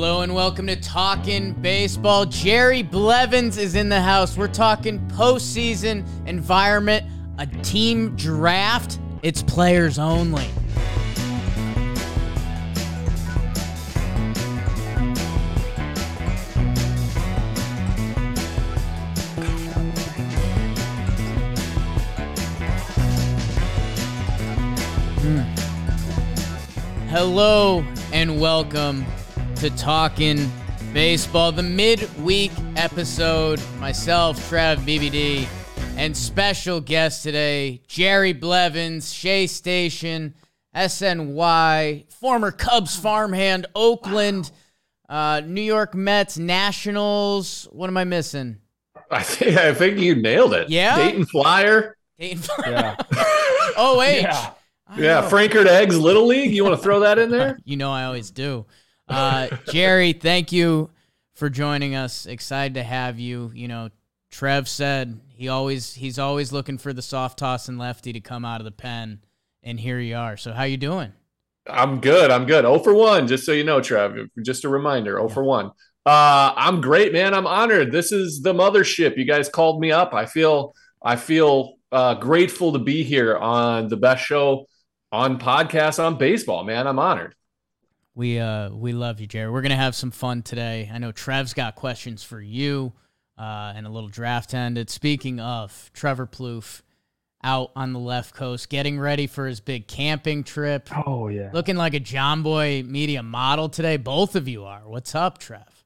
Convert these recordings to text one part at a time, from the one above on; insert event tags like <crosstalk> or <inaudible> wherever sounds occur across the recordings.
Hello and welcome to Talking Baseball. Jerry Blevins is in the house. We're talking postseason environment, a team draft. It's players only. Hmm. Hello and welcome to Talking Baseball, the midweek episode. Myself, Trev, BBD, and special guest today, Jerry Blevins, Shea Station, SNY, former Cubs farmhand, Oakland, uh, New York Mets, Nationals. What am I missing? I think I think you nailed it. Yeah? Dayton Flyer. Dayton. <laughs> Yeah. oh, H. Yeah. I Yeah, know. Frankfurt Eggs Little League. You want to throw that in there? <laughs> You know I always do. Uh, Jerry, thank you for joining us. Excited to have you. You know, Trev said he always he's always looking for the soft toss and lefty to come out of the pen, and here you are. So how you doing? I'm good. I'm good. Oh for 1, just so you know, Trev. Just a reminder, 0 for 1. Uh, I'm great, man. I'm honored. This is the mothership. You guys called me up. I feel I feel uh, grateful to be here on the best show on podcast on baseball, man. I'm honored. We uh we love you, Jared. We're gonna have some fun today. I know Trev's got questions for you, uh, and a little draft ended. Speaking of Trevor Plouffe, out on the left coast, getting ready for his big camping trip. Oh yeah. Looking like a Jomboy Media model today. Both of you are. What's up, Trev?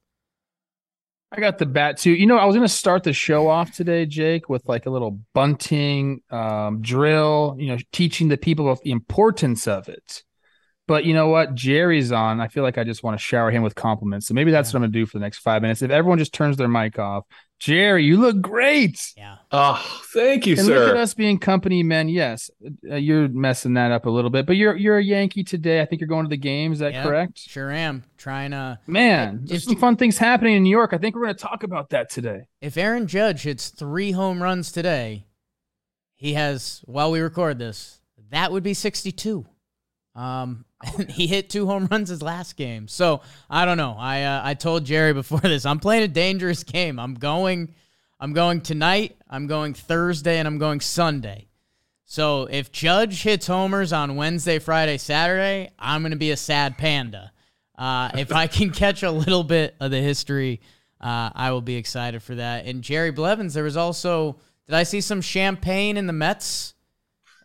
I got the bat too. You know, I was gonna start the show off today, Jake, with like a little bunting um, drill. You know, teaching the people about the importance of it. But you know what? Jerry's on. I feel like I just want to shower him with compliments. So maybe that's what I'm gonna do for the next five minutes. If everyone just turns their mic off, Jerry, you look great. Yeah. Oh, thank you, and look at us being company men. Yes, uh, you're messing that up a little bit, but you're you're a Yankee today. I think you're going to the game. Is that Yeah, correct? Sure am. Trying to. Man, If there's some fun things happening in New York. I think we're going to talk about that today. If Aaron Judge hits three home runs today, he has, while we record this, that would be 62. Um, <laughs> he hit two home runs his last game. So I don't know. I uh, I told Jerry before <laughs> this, I'm playing a dangerous game. I'm going, I'm going tonight. I'm going Thursday, and I'm going Sunday. So if Judge hits homers on Wednesday, Friday, Saturday, I'm gonna be a sad panda. Uh, if I can <laughs> catch a little bit of the history, uh, I will be excited for that. And Jerry Blevins, there was also, did I see some champagne in the Mets,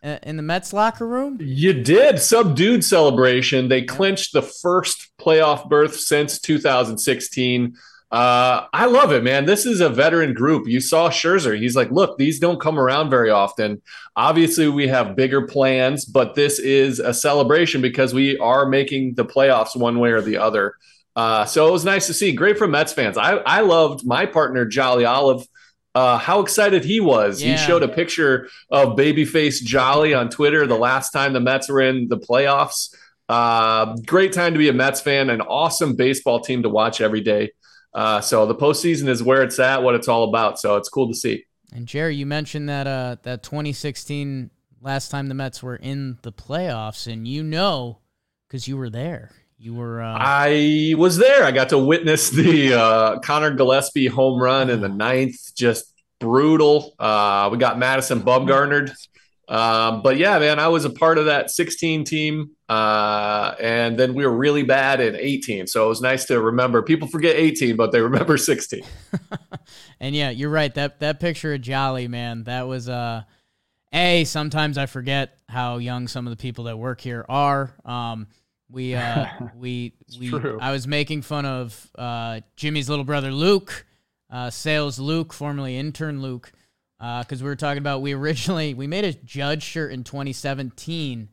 in the Mets locker room? You did subdued celebration. They clinched the first playoff berth since 2016. Uh, I love it, man. This is a veteran group. You saw Scherzer. He's like, look, these don't come around very often. Obviously, we have bigger plans, but this is a celebration because we are making the playoffs one way or the other. Uh, so it was nice to see. Great for Mets fans. I, I loved my partner, Jolly Olive. Uh, how excited he was. Yeah. He showed a picture of babyface Jolly on Twitter the last time the Mets were in the playoffs. Uh, great time to be a Mets fan, an awesome baseball team to watch every day. Uh, so the postseason is where it's at, what it's all about. So it's cool to see. And Jerry, you mentioned that uh, that 2016 last time the Mets were in the playoffs, and you know because you were there. You were. Uh, I was there. I got to witness the uh, Conor Gillaspie home run in the ninth. Just brutal. Uh, we got Madison Bumgarnered. Um, but yeah, man, I was a part of that 16 team. Uh, and then we were really bad in 18. So it was nice to remember. People forget 18, but they remember 16. <laughs> And yeah, you're right. That that picture of Jolly, man, that was uh A, sometimes I forget how young some of the people that work here are. Um we uh <laughs> we we true. I was making fun of uh Jimmy's little brother Luke, uh sales Luke, formerly intern Luke, uh cuz we were talking about we originally we made a judge shirt in 2017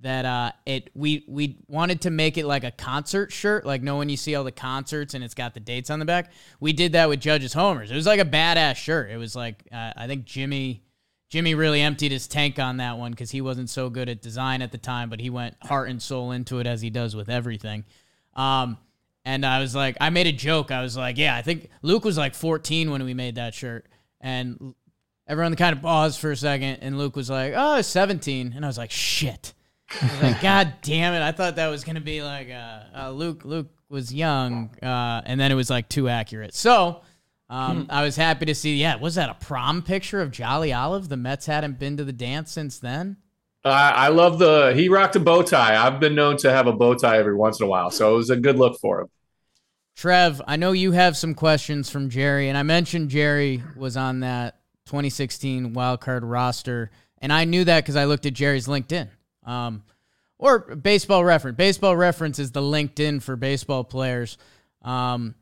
that uh it we we wanted to make it like a concert shirt like know when you see all the concerts and it's got the dates on the back? We did that with judge's homers. It was like a badass shirt. It was like uh, i think jimmy jimmy really emptied his tank on that one because he wasn't so good at design at the time but he went heart and soul into it as he does with everything um and i was like i made a joke i was like yeah i think luke was like 14 when we made that shirt and everyone kind of paused for a second and luke was like oh 17 and i was like shit I was like, <laughs> God damn it! I thought that was gonna be like, uh, uh, Luke. Luke was young, uh, and then it was like too accurate. So um, I was happy to see. Yeah, was that a prom picture of Jolly Olive? The Mets hadn't been to the dance since then. Uh, I love the he rocked a bow tie. I've been known to have a bow tie every once in a while, so it was a good look for him. Trev, I know you have some questions from Jerry, and I mentioned Jerry was on that 2016 wildcard roster, and I knew that because I looked at Jerry's LinkedIn. Um, or baseball reference. Baseball reference is the LinkedIn for baseball players. Um,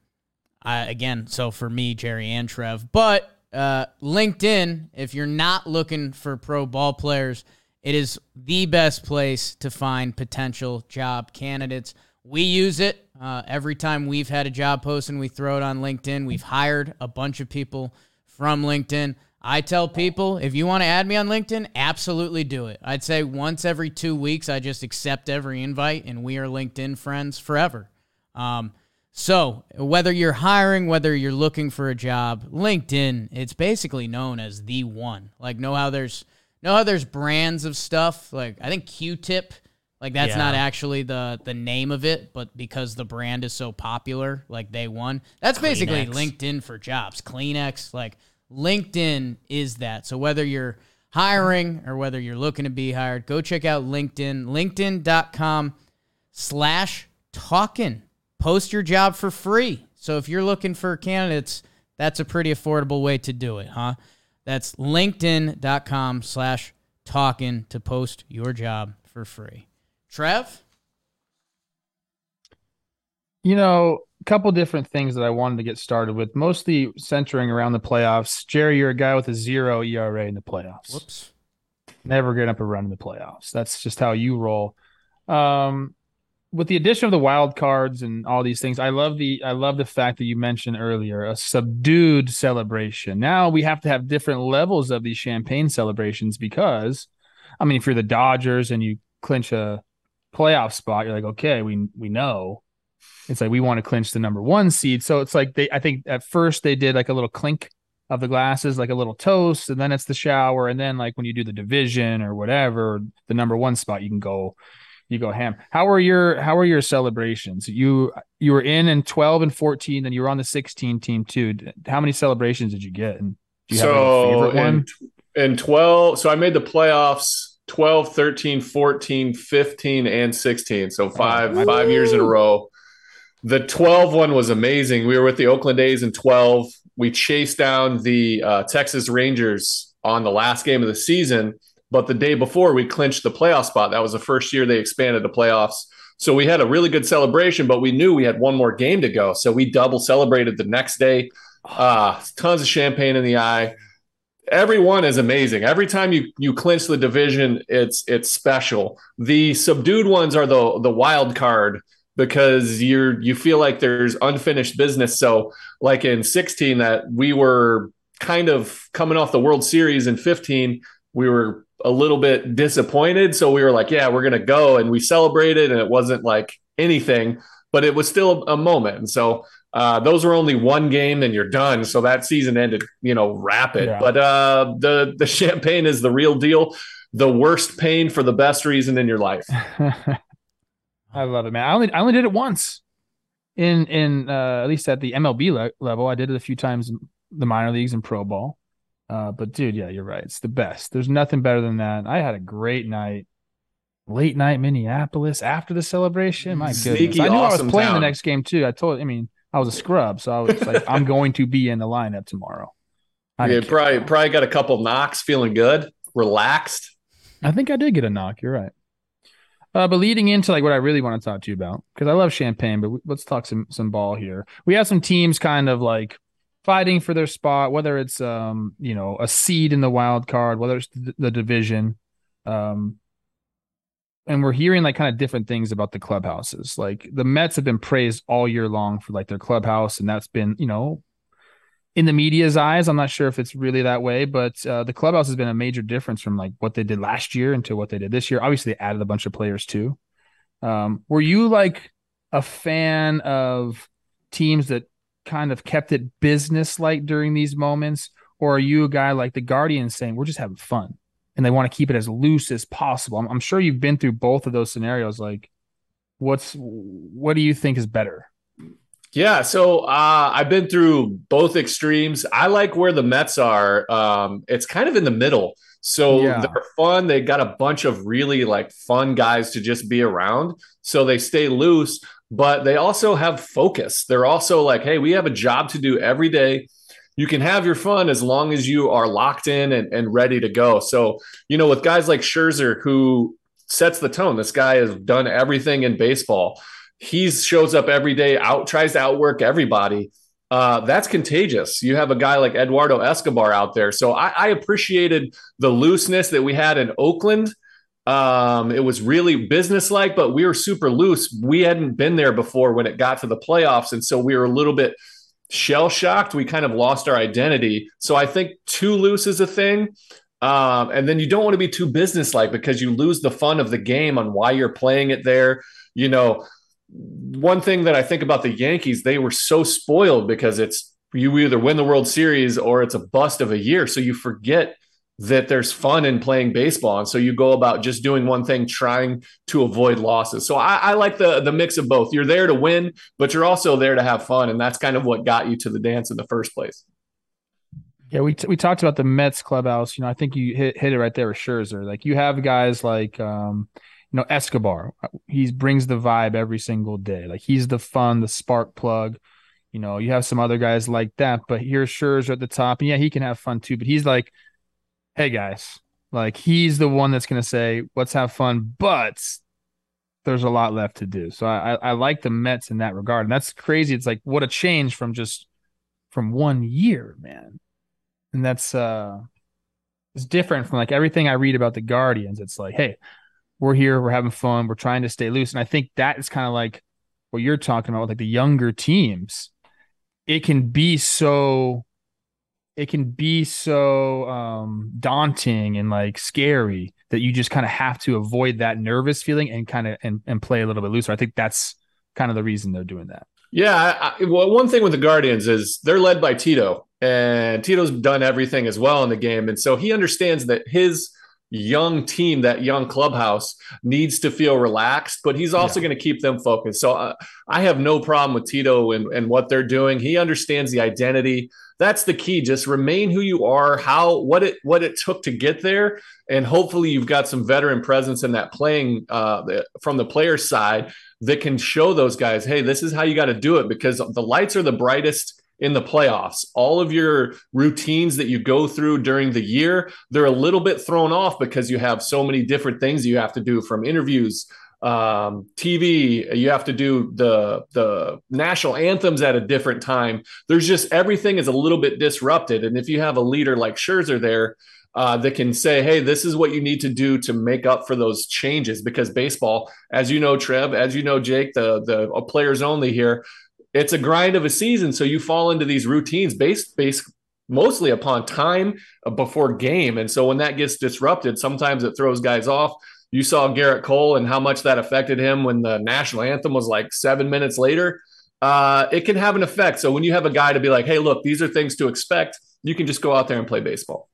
I, again, so for me, Jerry and Trev, but uh, LinkedIn, if you're not looking for pro ball players, it is the best place to find potential job candidates. We use it uh, every time we've had a job post and we throw it on LinkedIn. We've hired a bunch of people from LinkedIn. I tell people if you want to add me on LinkedIn, absolutely do it. I'd say once every two weeks, I just accept every invite and we are LinkedIn friends forever. Um, so whether you're hiring, whether you're looking for a job, LinkedIn, it's basically known as the one. Like know how there's know how there's brands of stuff. Like I think Q-tip, like that's Yeah. not actually the the name of it, but because the brand is so popular, like they won. That's basically Kleenex. LinkedIn for jobs. Kleenex, like LinkedIn is that. So whether you're hiring or whether you're looking to be hired, go check out LinkedIn. LinkedIn.com slash talking. Post your job for free. So if you're looking for candidates, that's a pretty affordable way to do it, huh? That's linkedin.com slash talking to post your job for free. Trev? You know, a couple different things that I wanted to get started with, mostly centering around the playoffs. Jerry, you're a guy with a zero ERA in the playoffs. Whoops. Never getting up a run in the playoffs. That's just how you roll. Um, with the addition of the wild cards and all these things, I love the I love the fact that you mentioned earlier a subdued celebration. Now we have to have different levels of these champagne celebrations because, I mean, if you're the Dodgers and you clinch a playoff spot, you're like, okay, we we know. It's like we want to clinch the number one seed. So it's like they I think at first they did like a little clink of the glasses, like a little toast, and then it's the shower, and then like when you do the division or whatever, the number one spot, you can go, you go ham. How are your how are your celebrations? You you were in in twelve and fourteen, and you were on the sixteen team too. How many celebrations did you get? And do you have a so one? in, in 12 so i made the playoffs 12 13 14 15 and 16 so five five years in a row the 12 one was amazing we were with the oakland a's in 12 we chased down the uh, texas rangers on the last game of the season but the day before we clinched the playoff spot that was the first year they expanded the playoffs so we had a really good celebration but we knew we had one more game to go so we double celebrated the next day uh, tons of champagne in the eye everyone is amazing. Every time you you clinch the division, it's it's special. The subdued ones are the the wild card because you're you feel like there's unfinished business. So like in 16 that we were kind of coming off the World Series in 15, we were a little bit disappointed. So we were like, yeah, we're gonna go and we celebrated and it wasn't like anything, but it was still a moment. And so uh, those were only one game and you're done. So that season ended, you know, rapid. Yeah. But uh, the the <laughs> champagne is the real deal. The worst pain for the best reason in your life. <laughs> I love it, man. I only I only did it once in in uh, at least at the MLB le- level. I did it a few times in the minor leagues and pro ball. Uh, but dude, yeah, you're right. It's the best. There's nothing better than that. I had a great night, late night Minneapolis after the celebration. My goodness, I knew I was playing town. the next game too. I told, I mean, I was a scrub, so I was like, I'm <laughs> going to be in the lineup tomorrow. I, You didn't care. probably probably got a couple knocks, feeling good, relaxed. I think I did get a knock. You're right. Uh, but leading into like what I really want to talk to you about, because I love champagne, but we, let's talk some some ball here. We have some teams kind of like fighting for their spot, whether it's um you know a seed in the wild card, whether it's the, division, um, and we're hearing like kind of different things about the clubhouses. Like the Mets have been praised all year long for like their clubhouse, and that's been you know in the media's eyes, I'm not sure if it's really that way, but uh, the clubhouse has been a major difference from like what they did last year into what they did this year. Obviously, they added a bunch of players too. Um, were you like a fan of teams that kind of kept it business like during these moments, or are you a guy like the Guardians saying we're just having fun and they want to keep it as loose as possible? I'm, I'm sure you've been through both of those scenarios. Like, what's what do you think is better? Yeah, so uh, I've been through both extremes. I like where the Mets are. Um, it's kind of in the middle. So yeah. they're fun. They got a bunch of really like fun guys to just be around. So they stay loose, but they also have focus. They're also like, hey, we have a job to do every day. You can have your fun as long as you are locked in and, and ready to go. So, you know, with guys like Scherzer, who sets the tone, this guy has done everything in baseball. He shows up every day, out tries to outwork everybody uh, that's contagious. You have a guy like Eduardo Escobar out there. So I, I appreciated the looseness that we had in Oakland. Um, it was really businesslike, but we were super loose. We hadn't been there before when it got to the playoffs. And so we were a little bit shell shocked. We kind of lost our identity. So I think too loose is a thing. Um, and then you don't want to be too businesslike because you lose the fun of the game on why you're playing it there. You know, one thing that I think about the Yankees, they were so spoiled because it's you either win the World Series or it's a bust of a year. So you forget that there's fun in playing baseball. And so you go about just doing one thing, trying to avoid losses. So I, I, like the the mix of both. You're there to win, but you're also there to have fun. And that's kind of what got you to the dance in the first place. Yeah, we t- we talked about the Mets clubhouse. You know, I think you hit hit it right there with Scherzer. Like you have guys like um, know Escobar. He brings the vibe every single day. Like he's the fun, the spark plug. You know, you have some other guys like that, but here's Scherzer at the top, and yeah, he can have fun too. But he's like, hey guys, like he's the one that's gonna say, let's have fun, but there's a lot left to do. So I, I like the Mets in that regard, and that's crazy. It's like what a change from just from one year, man. And that's uh, it's different from like everything I read about the Guardians. It's like, hey, we're here, we're having fun, we're trying to stay loose. And I think that is kind of like what you're talking about, with like the younger teams. It can be so it can be so um, daunting and like scary that you just kind of have to avoid that nervous feeling and kind of and, and play a little bit looser. I think that's kind of the reason they're doing that. Yeah, I, well, one thing with the Guardians is they're led by Tito, and Tito's done everything as well in the game, and so he understands that his young team, that young clubhouse needs to feel relaxed, but he's also yeah. going to keep them focused. So uh, I have no problem with Tito and, and what they're doing. He understands the identity. That's the key. Just remain who you are, how what it what it took to get there, and hopefully you've got some veteran presence in that playing uh, from the player side that can show those guys, hey, this is how you got to do it because the lights are the brightest in the playoffs. All of your routines that you go through during the year, they're a little bit thrown off because you have so many different things you have to do from interviews, um, TV, you have to do the the national anthems at a different time. There's just everything is a little bit disrupted. And if you have a leader like Scherzer there, uh, that can say, hey, this is what you need to do to make up for those changes. Because baseball, as you know, Trev, as you know, Jake, the the players only here, it's a grind of a season. So you fall into these routines based based mostly upon time before game. And so when that gets disrupted, sometimes it throws guys off. You saw Gerrit Cole and how much that affected him when the national anthem was like seven minutes later. Uh, it can have an effect. So when you have a guy to be like, hey, look, these are things to expect, you can just go out there and play baseball.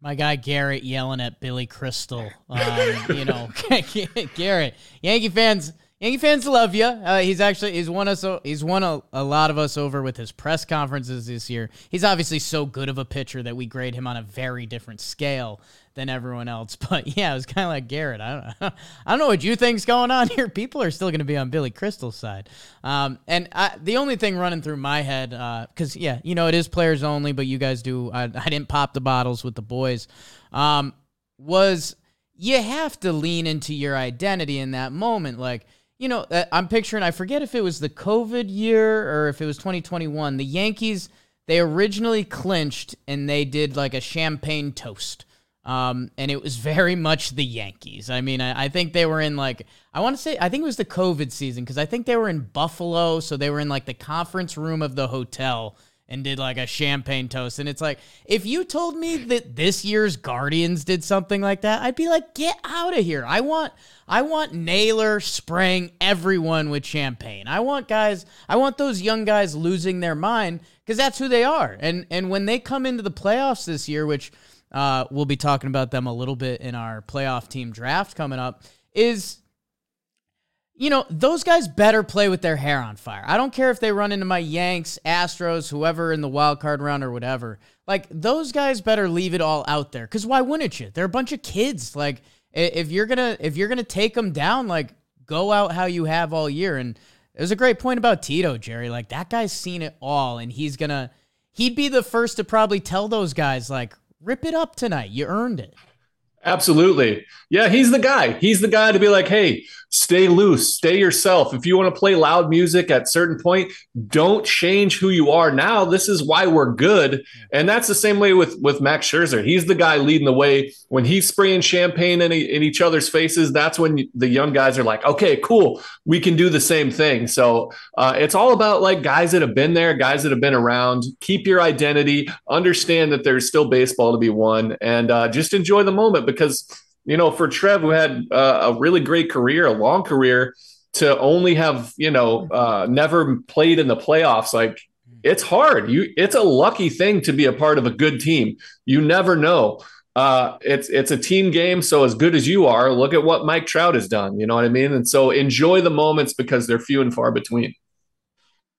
My guy Gerrit yelling at Billy Crystal. Um, you know, <laughs> Gerrit, Yankee fans Yankee fans love you. Uh, he's actually he's won us he's won a, a lot of us over with his press conferences this year. He's obviously so good of a pitcher that we grade him on a very different scale than everyone else. <laughs> But yeah, it was kind of like Gerrit. I don't <laughs> I don't know what you think's going on here. People are still going to be on Billy Crystal's side. Um, and I, the only thing running through my head, because uh, yeah, you know it is players only, but you guys do. I, I didn't pop the bottles with the boys. Um, was you have to lean into your identity in that moment, like you know, uh, I'm picturing, I forget if it was the COVID year or if it was 2021. The Yankees, they originally clinched and they did like a champagne toast. Um, and it was very much the Yankees. I mean, I, I think they were in like, I want to say, I think it was the COVID season because I think they were in Buffalo. So they were in like the conference room of the hotel and did like a champagne toast. And it's like, if you told me that this year's Guardians did something like that, I'd be like, get out of here. I want I want Naylor spraying everyone with champagne. I want guys, I want those young guys losing their mind because that's who they are. And and when they come into the playoffs this year, which uh, we'll be talking about them a little bit in our playoff team draft coming up, is you know, those guys better play with their hair on fire. I don't care if they run into my Yanks, Astros, whoever in the wild card round or whatever. Like those guys better leave it all out there. Cause why wouldn't you? They're a bunch of kids. Like if you're gonna if you're gonna take them down, like go out how you have all year. And there's a great point about Tito, Jerry. Like that guy's seen it all, and he's gonna he'd be the first to probably tell those guys like rip it up tonight. You earned it. Absolutely. Yeah, he's the guy. He's the guy to be like, hey, stay loose, stay yourself. If you want to play loud music at certain point, don't change who you are. Now, this is why we're good. And that's the same way with with Max Scherzer. He's the guy leading the way. When he's spraying champagne in, in each other's faces, that's when the young guys are like, okay, cool, we can do the same thing. So uh, it's all about like guys that have been there, guys that have been around. Keep your identity, understand that there's still baseball to be won, and uh, just enjoy the moment because you know, for Trev, who had uh, a really great career, a long career, to only have you know uh, never played in the playoffs, like it's hard. You, it's a lucky thing to be a part of a good team. You never know. Uh, it's it's a team game. So as good as you are, look at what Mike Trout has done. You know what I mean? And so enjoy the moments because they're few and far between.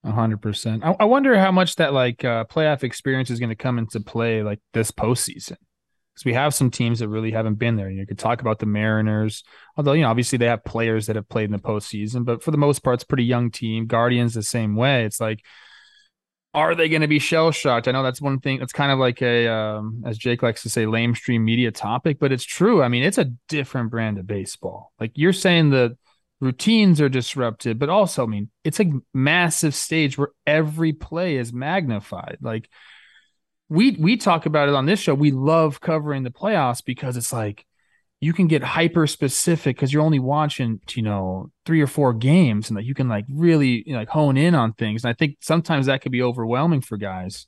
A hundred percent. I wonder how much that like uh, playoff experience is going to come into play like this postseason because we have some teams that really haven't been there. You could talk about the Mariners, although you know obviously they have players that have played in the postseason, but for the most part, it's pretty young team. Guardians the same way. It's like, are they going to be shell shocked? I know that's one thing. That's kind of like a, um, as Jake likes to say, lamestream media topic, but it's true. I mean, it's a different brand of baseball. Like you're saying the routines are disrupted, but also, I mean, it's a massive stage where every play is magnified. Like we we talk about it on this show. We love covering the playoffs because it's like you can get hyper specific because you're only watching you know three or four games and that you can like really you know, like hone in on things. And I think sometimes that could be overwhelming for guys.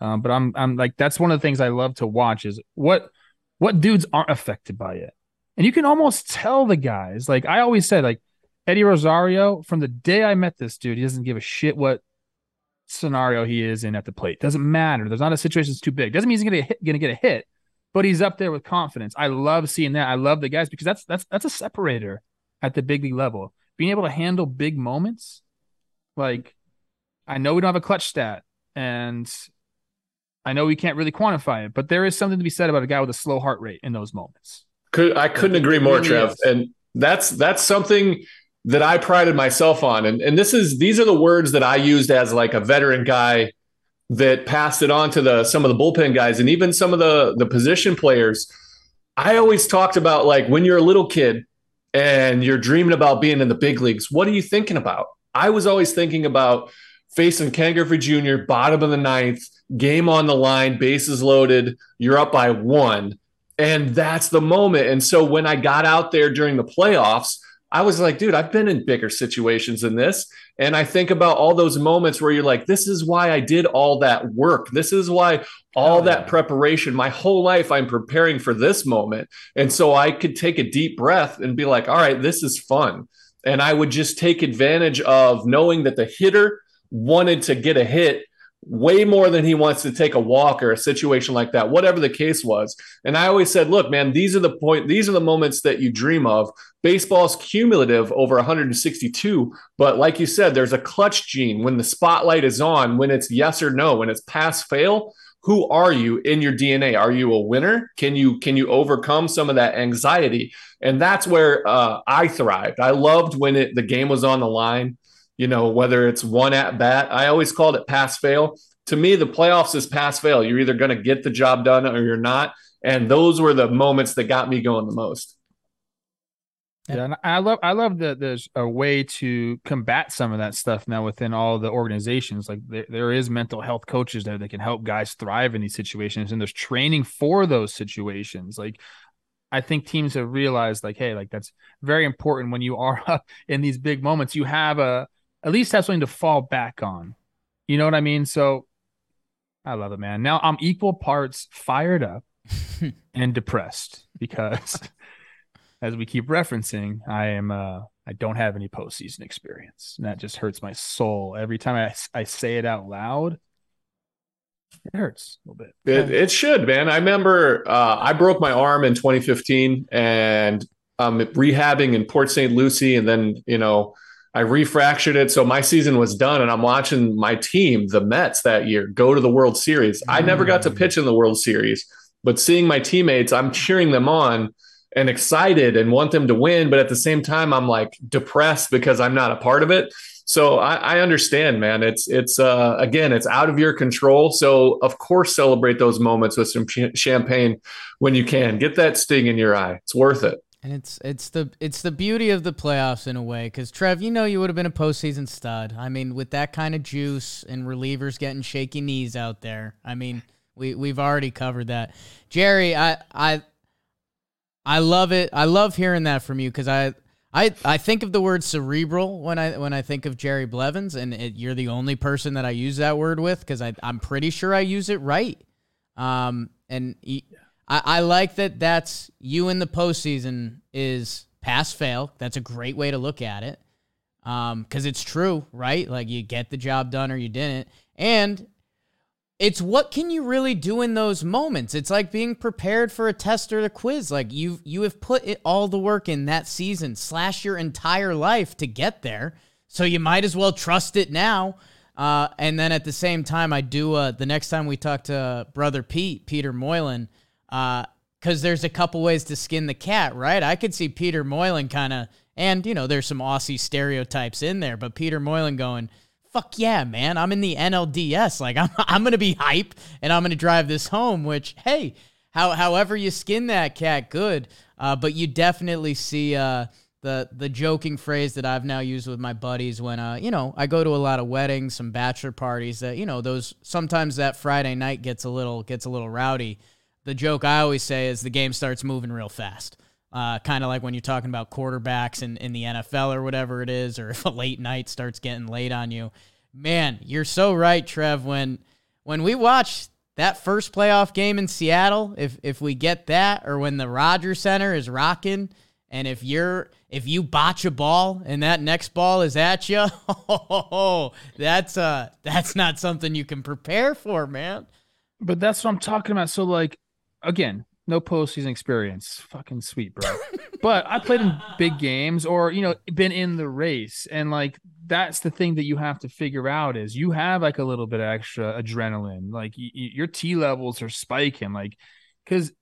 Um, but I'm I'm like that's one of the things I love to watch is what what dudes aren't affected by it, and you can almost tell the guys. Like I always said, like Eddie Rosario from the day I met this dude, he doesn't give a shit what scenario he is in at the plate. Doesn't matter. There's not a situation that's too big. Doesn't mean he's gonna get gonna get a hit, but he's up there with confidence. I love seeing that. I love the guys because that's that's that's a separator at the big league level. Being able to handle big moments, like I know we don't have a clutch stat, and I know we can't really quantify it, but there is something to be said about a guy with a slow heart rate in those moments. Could I couldn't agree more, really Trev. Is. And that's that's something that I prided myself on. And, and this is these are the words that I used as like a veteran guy that passed it on to the some of the bullpen guys and even some of the the position players. I always talked about like when you're a little kid and you're dreaming about being in the big leagues, what are you thinking about? I was always thinking about facing Ken Griffey Jr., bottom of the ninth, game on the line, bases loaded, you're up by one. And that's the moment. And so when I got out there during the playoffs, I was like, dude, I've been in bigger situations than this. And I think about all those moments where you're like, this is why I did all that work. This is why all oh, that preparation, my whole life, I'm preparing for this moment. And so I could take a deep breath and be like, all right, this is fun. And I would just take advantage of knowing that the hitter wanted to get a hit way more than he wants to take a walk or a situation like that, whatever the case was. And I always said, look, man, these are the point, these are the moments that you dream of. Baseball's cumulative over 162, but like you said, there's a clutch gene when the spotlight is on, when it's yes or no, when it's pass fail. Who are you in your DNA? Are you a winner? Can you can you overcome some of that anxiety? And that's where uh, I thrived. I loved when it the game was on the line you know, whether it's one at bat. I always called it pass fail. To me, the playoffs is pass fail. You're either going to get the job done or you're not. And those were the moments that got me going the most. Yeah, and I love I love that there's a way to combat some of that stuff now within all the organizations. Like there, there is mental health coaches there that can help guys thrive in these situations, and there's training for those situations. Like I think teams have realized, like, hey, like that's very important when you are <laughs> up in these big moments. You have a at least have something to fall back on. You know what I mean? So I love it, man. Now I'm equal parts fired up <laughs> and depressed because <laughs> as we keep referencing, I am uh I don't have any postseason experience. And that just hurts my soul. Every time I, I say it out loud, it hurts a little bit. It, it should, man. I remember uh, I broke my arm in 2015 and I'm rehabbing in Port St. Lucie, and then you know I refractured it. So my season was done, and I'm watching my team, the Mets, that year go to the World Series. I never got to Mm. pitch in the World Series, but seeing my teammates, I'm cheering them on and excited and want them to win. But at the same time, I'm like depressed because I'm not a part of it. So I, I understand, man. It's it's uh, again, it's out of your control. So of course, celebrate those moments with some ch- champagne when you can. Get that sting in your eye. It's worth it. And it's it's the it's the beauty of the playoffs in a way, because Trev, you know, you would have been a postseason stud. I mean, with that kind of juice and relievers getting shaky knees out there, I mean, we we've already covered that. Jerry, I I I love it. I love hearing that from you because I. I, I think of the word cerebral when I when I think of Jerry Blevins, and it, you're the only person that I use that word with because I'm pretty sure I use it right. Um, and I, I like that that's you in the postseason is pass fail. That's a great way to look at it. Um, because it's true, right? Like you get the job done or you didn't. And it's what can you really do in those moments? It's like being prepared for a test or a quiz. Like you you have put it, all the work in that season, slash your entire life to get there. So you might as well trust it now. Uh, and then at the same time, I do. Uh, the next time we talk to brother Pete, Peter Moylan, because there's a couple ways to skin the cat, right? I could see Peter Moylan kind of, and you know, there's some Aussie stereotypes in there, but Peter Moylan going, "Fuck yeah, man! I'm in the NLDS. Like <laughs> I'm, I'm gonna be hype, and I'm gonna drive this home." Which, hey, how, however you skin that cat, good. Uh, but you definitely see uh, the the joking phrase that I've now used with my buddies when uh, you know I go to a lot of weddings, some bachelor parties. That you know those sometimes that Friday night gets a little gets a little rowdy. The joke I always say is the game starts moving real fast. Uh, kind of like when you're talking about quarterbacks in, in the NFL or whatever it is, or if a late night starts getting late on you. Man, you're so right, Trev. When when we watch that first playoff game in Seattle, if if we get that, or when the Rogers Center is rocking, and if you're if you botch a ball and that next ball is at you, <laughs> that's uh that's not something you can prepare for, man. But that's what I'm talking about. So like again, no postseason experience. Fucking sweet, bro. but I played in big games or, you know, been in the race. And like that's the thing that you have to figure out is you have like a little bit of extra adrenaline. Like y- y- your T levels are spiking. Like, cause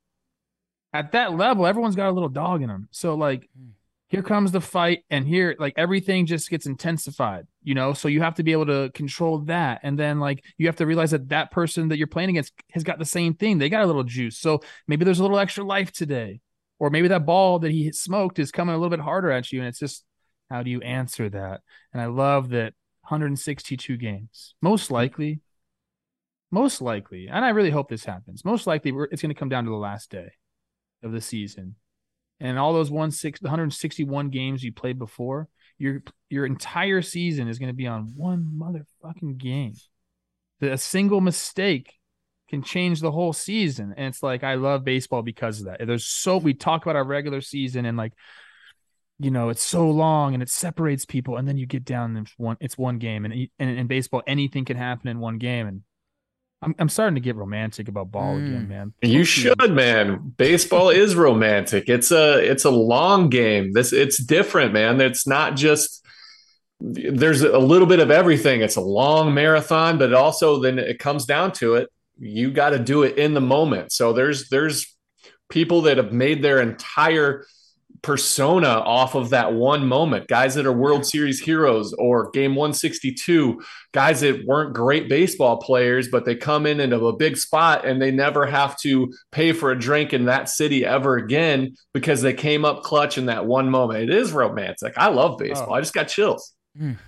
at that level, everyone's got a little dog in them. So like hmm. Here comes the fight and here like everything just gets intensified you know? So you have to be able to control that and then like you have to realize that that person that you're playing against has got the same thing. They got a little juice. So maybe there's a little extra life today or maybe that ball that he smoked is coming a little bit harder at you and it's just how do you answer that? And i love that 162 games. Most mm-hmm. likely most likely and i really hope this happens most likely it's going to come down to the last day of the season and all those one six, 161 games you played before, your your entire season is going to be on one motherfucking game. A single mistake can change the whole season, and it's like I love baseball because of that. There's so we talk about our regular season and like, you know, it's so long and it separates people, and then you get down and it's one it's one game, and and in baseball anything can happen in one game, and I'm I'm starting to get romantic about ball Mm. again, man. You should, man. Baseball <laughs> is romantic. It's a it's a long game. This it's different, man. It's not just there's a little bit of everything. It's a long marathon, but also then it comes down to it. You got to do it in the moment. So there's there's people that have made their entire persona off of that one moment. Guys that are World Series heroes or game 162, guys that weren't great baseball players, but they come in into a big spot and they never have to pay for a drink in that city ever again because they came up clutch in that one moment. It is romantic. I love baseball. Oh. I just got chills. Mm.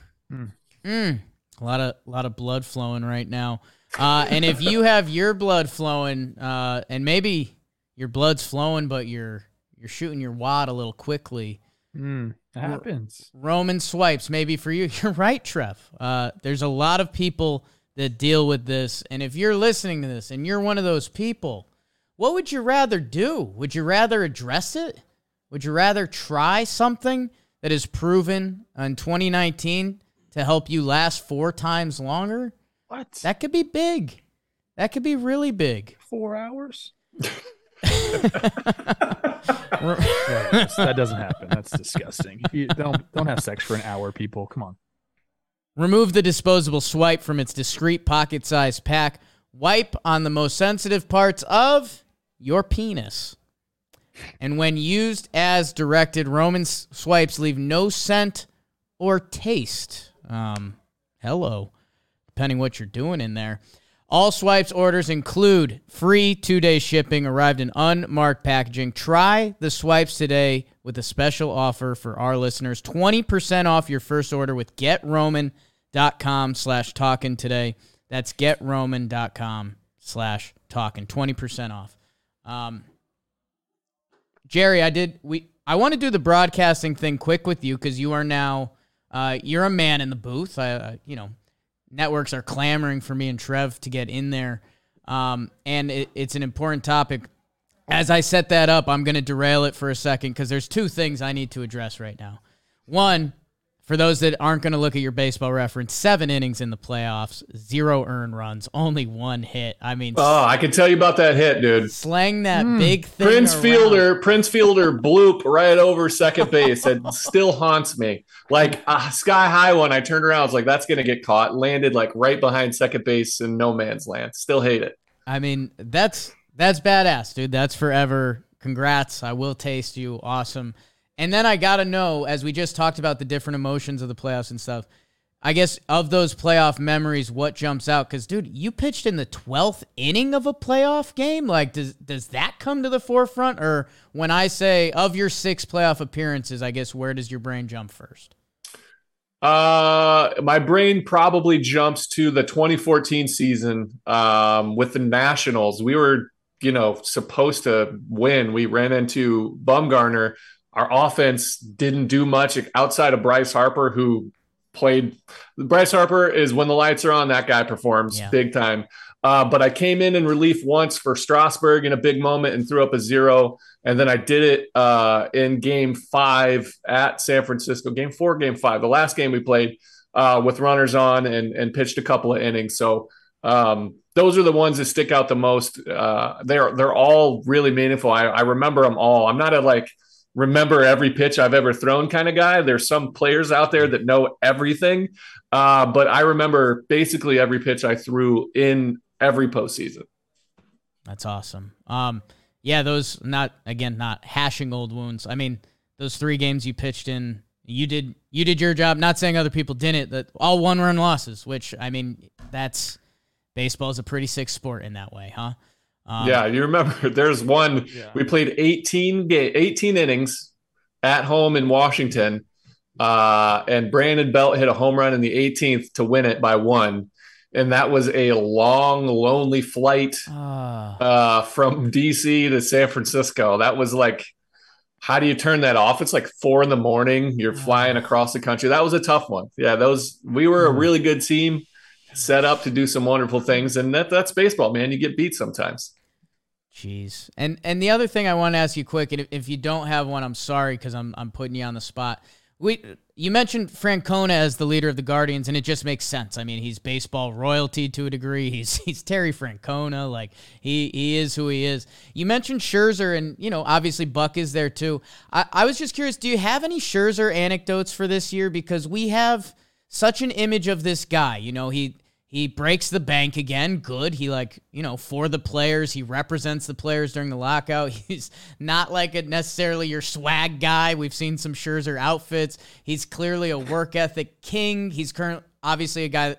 mm A lot of a lot of blood flowing right now. Uh, and if you have your blood flowing, uh, and maybe your blood's flowing, but you're you're shooting your wad a little quickly. Mm, it happens. Roman swipes, maybe for you. <laughs> You're right, Trev. Uh, there's a lot of people that deal with this, and if you're listening to this and you're one of those people, what would you rather do? Would you rather address it? Would you rather try something that is proven in 2019 to help you last four times longer? What? That could be big. That could be really big. four hours? <laughs> Yeah, that doesn't happen. That's disgusting. You don't don't have sex for an hour, people. Come on. Remove the disposable swipe from its discreet pocket sized pack. Wipe on the most sensitive parts of your penis. And when used as directed, Roman swipes leave no scent or taste. Um, hello, depending what you're doing in there. All swipes orders include free two day shipping, arrived in unmarked packaging. Try the swipes today with a special offer for our listeners 20% off your first order with getroman.com slash talking today. That's getroman.com slash talking. 20% off. Um, Jerry, I did, we, I want to do the broadcasting thing quick with you because you are now, uh, you're a man in the booth. I, uh, you know, networks are clamoring for me and Trev to get in there. Um, and it, it's an important topic. As I set that up, I'm going to derail it for a second because there's two things I need to address right now. One, for those that aren't going to look at your baseball reference, seven innings in the playoffs, zero earn runs, only one hit. I mean, oh, I can tell you about that hit, dude. Slang that mm. big thing. Prince around. Fielder, Prince Fielder bloop right over second base. It still haunts me. Like a sky high one. I turned around. I was like, that's going to get caught. Landed like right behind second base in no man's land. Still hate it. I mean, that's that's badass, dude. That's forever. Congrats. I will taste you. Awesome. And then I got to know, as we just talked about the different emotions of the playoffs and stuff, I guess of those playoff memories, what jumps out? Because, dude, you pitched in the 12th inning of a playoff game. Like, does, does that come to the forefront? Or when I say of your six playoff appearances, I guess where does your brain jump first? Uh, my brain probably jumps to the 2014 season um, with the Nationals. We were, you know, supposed to win. We ran into Bumgarner our offense didn't do much outside of Bryce Harper, who played. Bryce Harper is when the lights are on, that guy performs yeah. big time. Uh, but I came in in relief once for Strasburg in a big moment and threw up a zero. And then I did it uh, in game five at San Francisco, game four, game five, the last game we played uh, with runners on and, and pitched a couple of innings. So um, those are the ones that stick out the most. Uh, they're they're all really meaningful. I, I remember them all. I'm not a like remember every pitch I've ever thrown kind of guy. There's some players out there that know everything, uh, but I remember basically every pitch I threw in every postseason. That's awesome. Um, yeah, those not again not hashing old wounds. I mean, those three games you pitched in, you did you did your job. Not saying other people didn't. That all one run losses, which I mean, that's baseball is a pretty sick sport in that way, huh? Um, yeah, you remember <laughs> there's one yeah. we played 18 ga- 18 innings at home in Washington. Uh, and Brandon Belt hit a home run in the 18th to win it by one. And that was a long, lonely flight uh. Uh, from DC to San Francisco. That was like, how do you turn that off? It's like four in the morning. You're flying across the country. That was a tough one. Yeah, those we were a mm-hmm. really good team set up to do some wonderful things, and that that's baseball, man. You get beat sometimes. Jeez, and and the other thing I want to ask you quick, and if, if you don't have one, I'm sorry because I'm I'm putting you on the spot. We you mentioned Francona as the leader of the Guardians, and it just makes sense. I mean, he's baseball royalty to a degree. <laughs> He's he's Terry Francona, like he he is who he is. You mentioned Scherzer, and you know obviously Buck is there too. I, I was just curious, do you have any Scherzer anecdotes for this year? Because we have such an image of this guy. You know, he he breaks the bank again. Good. He like, you know, for the players, he represents the players during the lockout. <laughs> He's not like a necessarily your swag guy. We've seen some Scherzer outfits. He's clearly a work ethic king. He's current obviously a guy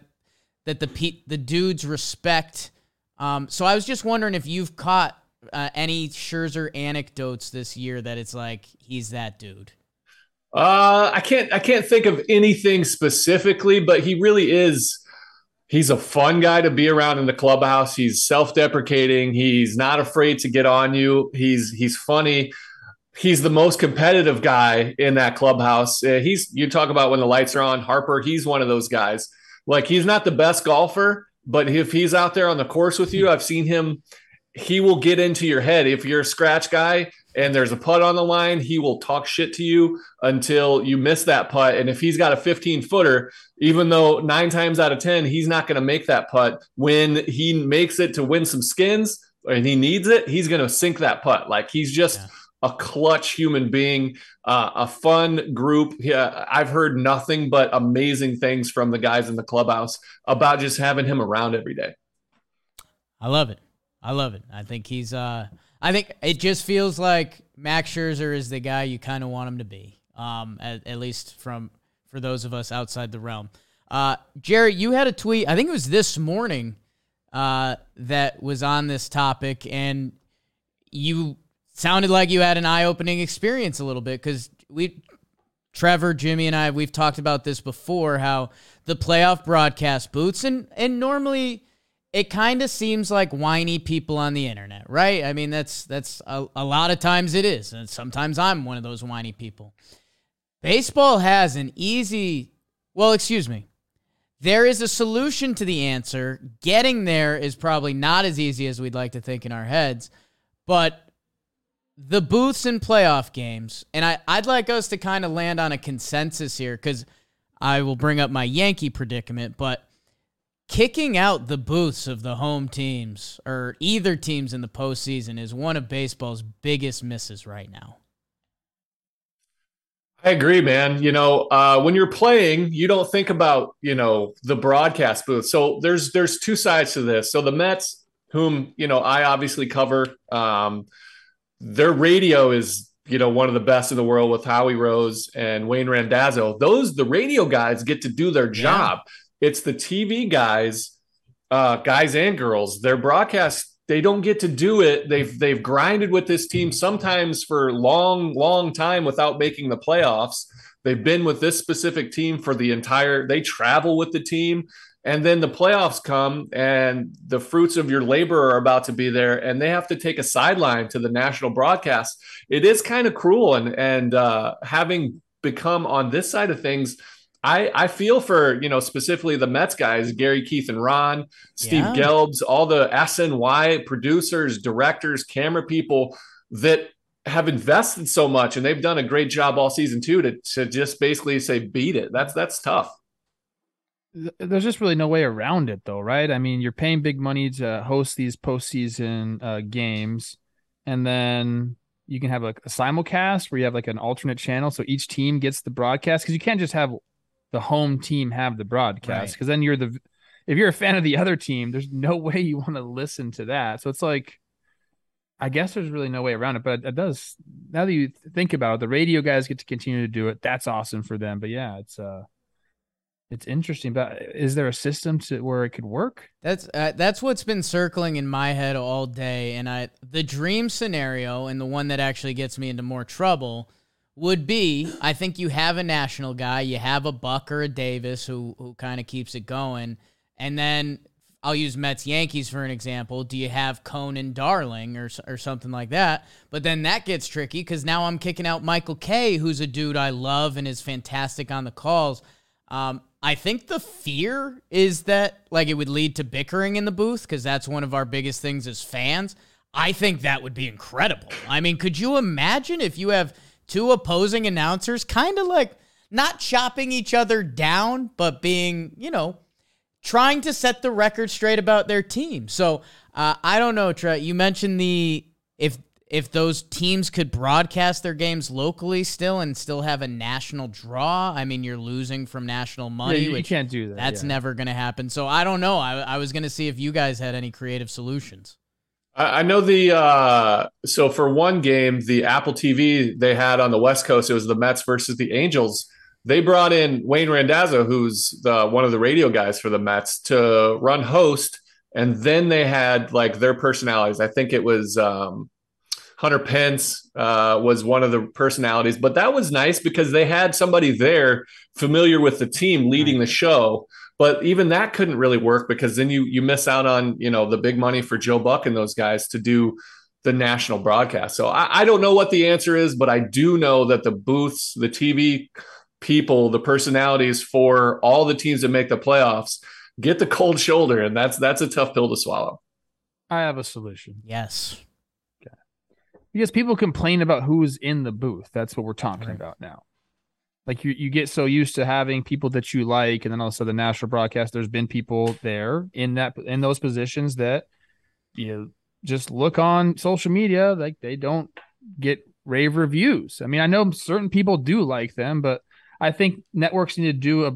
that the the dudes respect. Um, so I was just wondering if you've caught uh, any Scherzer anecdotes this year that it's like he's that dude. Uh, I can't I can't think of anything specifically, but he really is he's a fun guy to be around in the clubhouse. He's self-deprecating. He's not afraid to get on you. He's he's funny. He's the most competitive guy in that clubhouse. Uh, he's you talk about when the lights are on. Harper, he's one of those guys. Like he's not the best golfer, but if he's out there on the course with you, I've seen him. He will get into your head. If you're a scratch guy, and there's a putt on the line, he will talk shit to you until you miss that putt. And if he's got a 15 footer, even though nine times out of 10, he's not going to make that putt, when he makes it to win some skins and he needs it, he's going to sink that putt. Like he's just yeah. a clutch human being, uh, a fun group. Yeah, I've heard nothing but amazing things from the guys in the clubhouse about just having him around every day. I love it. I love it. I think he's. Uh, I think it just feels like Max Scherzer is the guy you kind of want him to be. Um, at, at least from for those of us outside the realm. Uh, Jerry, you had a tweet. I think it was this morning uh, that was on this topic, and you sounded like you had an eye-opening experience a little bit because we, Trevor, Jimmy, and I, we've talked about this before. How the playoff broadcast booths, and and normally it kind of seems like whiny people on the internet, right? I mean, that's that's a, a lot of times it is, and sometimes I'm one of those whiny people. Baseball has an easy, well, excuse me. There is a solution to the answer. Getting there is probably not as easy as we'd like to think in our heads, but the booths in playoff games, and I, I'd like us to kind of land on a consensus here because I will bring up my Yankee predicament, but kicking out the booths of the home teams or either teams in the postseason is one of baseball's biggest misses right now. I agree, man. You know, uh, when you're playing, you don't think about you know the broadcast booth. So there's there's two sides to this. So the Mets, whom you know I obviously cover, um, their radio is you know one of the best in the world with Howie Rose and Wayne Randazzo. Those the radio guys get to do their job. Yeah. It's the TV guys, uh, guys and girls. Their broadcast they don't get to do it. They've they've grinded with this team sometimes for long, long time without making the playoffs. They've been with this specific team for the entire. They travel with the team, and then the playoffs come, and the fruits of your labor are about to be there, and they have to take a sideline to the national broadcast. It is kind of cruel, and and uh, having become on this side of things I, I feel for, you know, specifically the Mets guys, Gary, Keith, and Ron, Steve yeah. Gelbs, all the SNY producers, directors, camera people that have invested so much and they've done a great job all season too to, to just basically say beat it. That's that's tough. There's just really no way around it though, right? I mean, you're paying big money to host these postseason uh, games, and then you can have like a simulcast where you have like an alternate channel so each team gets the broadcast because you can't just have the home team have the broadcast because right. then you're the if you're a fan of the other team, there's no <laughs> way you want to listen to that. So it's like I guess there's really no way around it, but it does. Now that you think about it, the radio guys get to continue to do it. That's awesome for them. But yeah, it's uh, it's interesting. But is there a system to where it could work? That's uh, that's what's been circling in my head all day, and I the dream scenario and the one that actually gets me into more trouble would be I think you have a national guy, you have a Buck or a Davis who who kind of keeps it going, and then I'll use Mets Yankees for an example. Do you have Conan Darling or or something like that? But then that gets tricky because now I'm kicking out Michael Kay, who's a dude I love and is fantastic on the calls. Um, I think the fear is that like it would lead to bickering in the booth because that's one of our biggest things as fans. I think that would be incredible. I mean, could you imagine if you have two opposing announcers kind of like not chopping each other down, but being, you know, trying to set the record straight about their team. So uh, I don't know, Trey. You mentioned the if if those teams could broadcast their games locally still and still have a national draw. I mean, you're losing from national money. Yeah, you, can't do that. That's yeah. never going to happen. So I don't know. I, I was going to see if you guys had any creative solutions. I know the uh, so for one game, the Apple TV they had on the West Coast, it was the Mets versus the Angels. They brought in Wayne Randazzo, who's the one of the radio guys for the Mets, to run host, and then they had like their personalities. I think it was um, Hunter Pence uh, was one of the personalities, but that was nice because they had somebody there familiar with the team leading the show. But even that couldn't really work because then you you miss out on you know the big money for Joe Buck and those guys to do the national broadcast. So I, I don't know what the answer is, but I do know that the booths, the TV people, the personalities for all the teams that make the playoffs get the cold shoulder, and that's that's a tough pill to swallow. I have a solution. Yes. Okay. Because people complain about who's in the booth. That's what we're talking right. about now like you you get so used to having people that you like and then also the national broadcast there's been people there in that in those positions that you know just look on social media like they don't get rave reviews. I mean, I know certain people do like them, but I think networks need to do a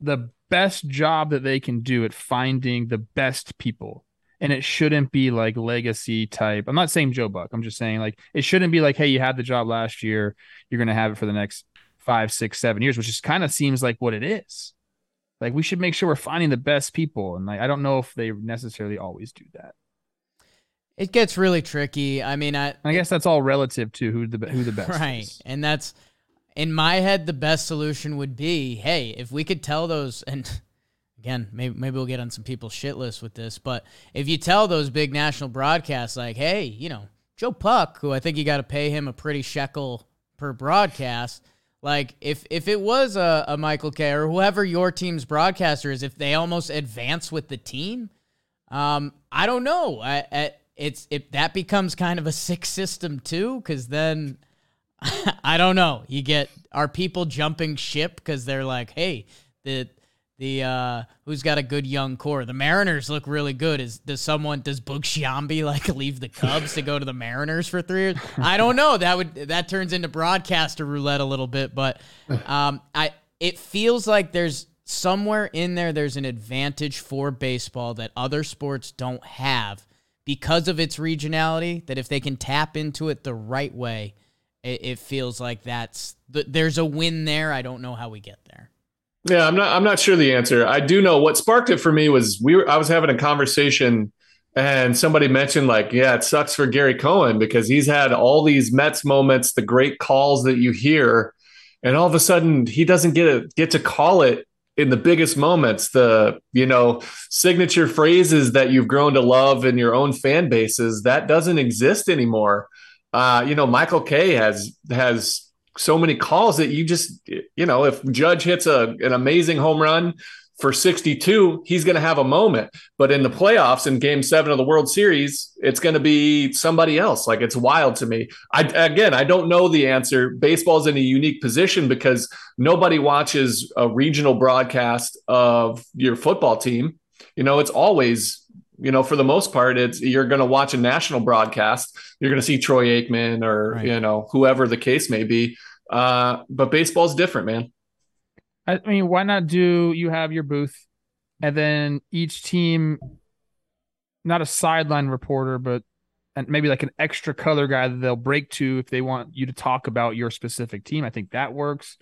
the best job that they can do at finding the best people. And it shouldn't be like legacy type. I'm not saying Joe Buck. I'm just saying like it shouldn't be like, hey, you had the job last year, you're gonna have it for the next five, six, seven years, which just kind of seems like what it is. Like we should make sure we're finding the best people, and like I don't know if they necessarily always do that. It gets really tricky. I mean, I I guess that's all relative to who the who the best <laughs> right, is. and that's in my head. The best solution would be, hey, if we could tell those, and again, maybe maybe we'll get on some people's shit list with this, but if you tell those big national broadcasts, like, hey, you know, Joe Buck, who I think you got to pay him a pretty shekel per broadcast. Like if if it was a, a Michael Kay or whoever your team's broadcaster is, if they almost advance with the team, um, I don't know. I, I it's if that becomes kind of a sick system too, because then <laughs> I don't know. You get are people jumping ship because they're like, hey, the the uh who's got a good young core? The Mariners look really good. Is does someone does Boog Sciambi <laughs> like leave the Cubs to go to the Mariners for three years? I don't know. That would that turns into broadcaster roulette a little bit, but um I it feels like there's somewhere in there there's an advantage for baseball that other sports don't have because of its regionality that if they can tap into it the right way it, it feels like that's there's a win there i don't know how we get there yeah i'm not i'm not sure the answer i do know what sparked it for me was we were i was having a conversation and somebody mentioned like yeah it sucks for gary cohen because he's had all these mets moments the great calls that you hear and all of a sudden he doesn't get a, get to call it in the biggest moments, the you know signature phrases that you've grown to love in your own fan bases, that doesn't exist anymore. Uh, you know, Michael Kay has has so many calls that you just you know if Judge hits a an amazing home run for 62, he's going to have a moment. But in the playoffs, in game seven of the World Series, it's going to be somebody else. Like it's wild to me. I, again, I don't know the answer. Baseball's in a unique position because nobody watches a regional broadcast of your football team. You know, it's always you know, for the most part, it's you're going to watch a national broadcast. You're going to see Troy Aikman or right. you know whoever the case may be. Uh, but baseball's different, man. I mean, why not do you have your booth and then each team, not a sideline reporter, but and maybe like an extra color guy that they'll break to if they want you to talk about your specific team. I think that works.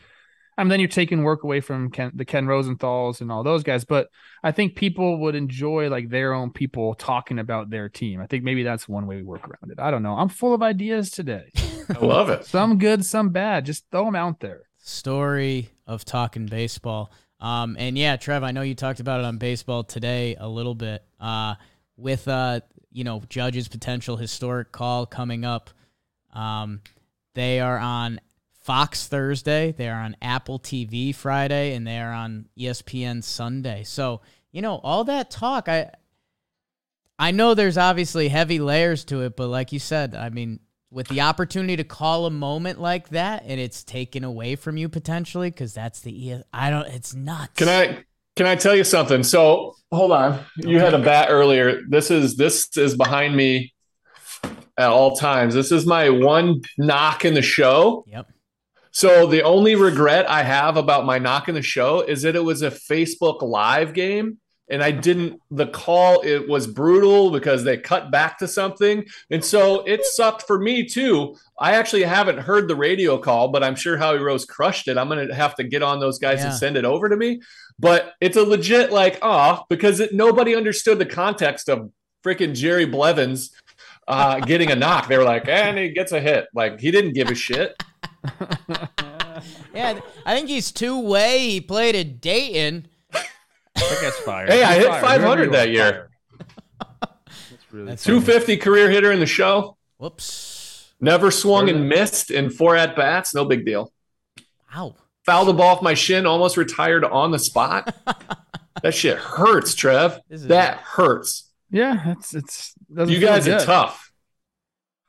I mean, then you're taking work away from Ken, the Ken Rosenthal's and all those guys. But I think people would enjoy like their own people talking about their team. I think maybe that's one way we work around it. I don't know. I'm full of ideas today. <laughs> I love it. some good, some bad. Just throw them out there story of talking baseball. Um, and yeah, Trev, I know you talked about it on baseball today a little bit. Uh, with uh, you know, Judge's potential historic call coming up. Um, they are on Fox Thursday, they are on Apple TV Friday, and they are on ESPN Sunday. So, you know, all that talk, I I know there's obviously heavy layers to it, but like you said, I mean, with the opportunity to call a moment like that and it's taken away from you potentially because that's the I don't it's nuts. Can I can I tell you something? So hold on. You okay. had a bat earlier. This is this is behind me at all times. This is my one knock in the show. Yep. So the only regret I have about my knock in the show is that it was a Facebook live game and I didn't. The call it was brutal because they cut back to something, and so it sucked for me too. I actually haven't heard the radio call, but I'm sure Howie Rose crushed it. I'm gonna have to get on those guys yeah. and send it over to me. But it's a legit like ah because it, nobody understood the context of freaking Jerry Blevins uh, getting a knock. They were like, and he gets a hit. Like he didn't give a shit. <laughs> yeah, I think he's two way. He played at Dayton. That guy's fired. Hey, I hit 500 that year. That's really 250 career hitter in the show. Whoops. Never swung and missed in four at bats. No big deal. Wow. Fouled the ball off my shin, almost retired on the spot. <laughs> that shit hurts, Trev. That hurts. Yeah, it's it's. You guys good. are tough.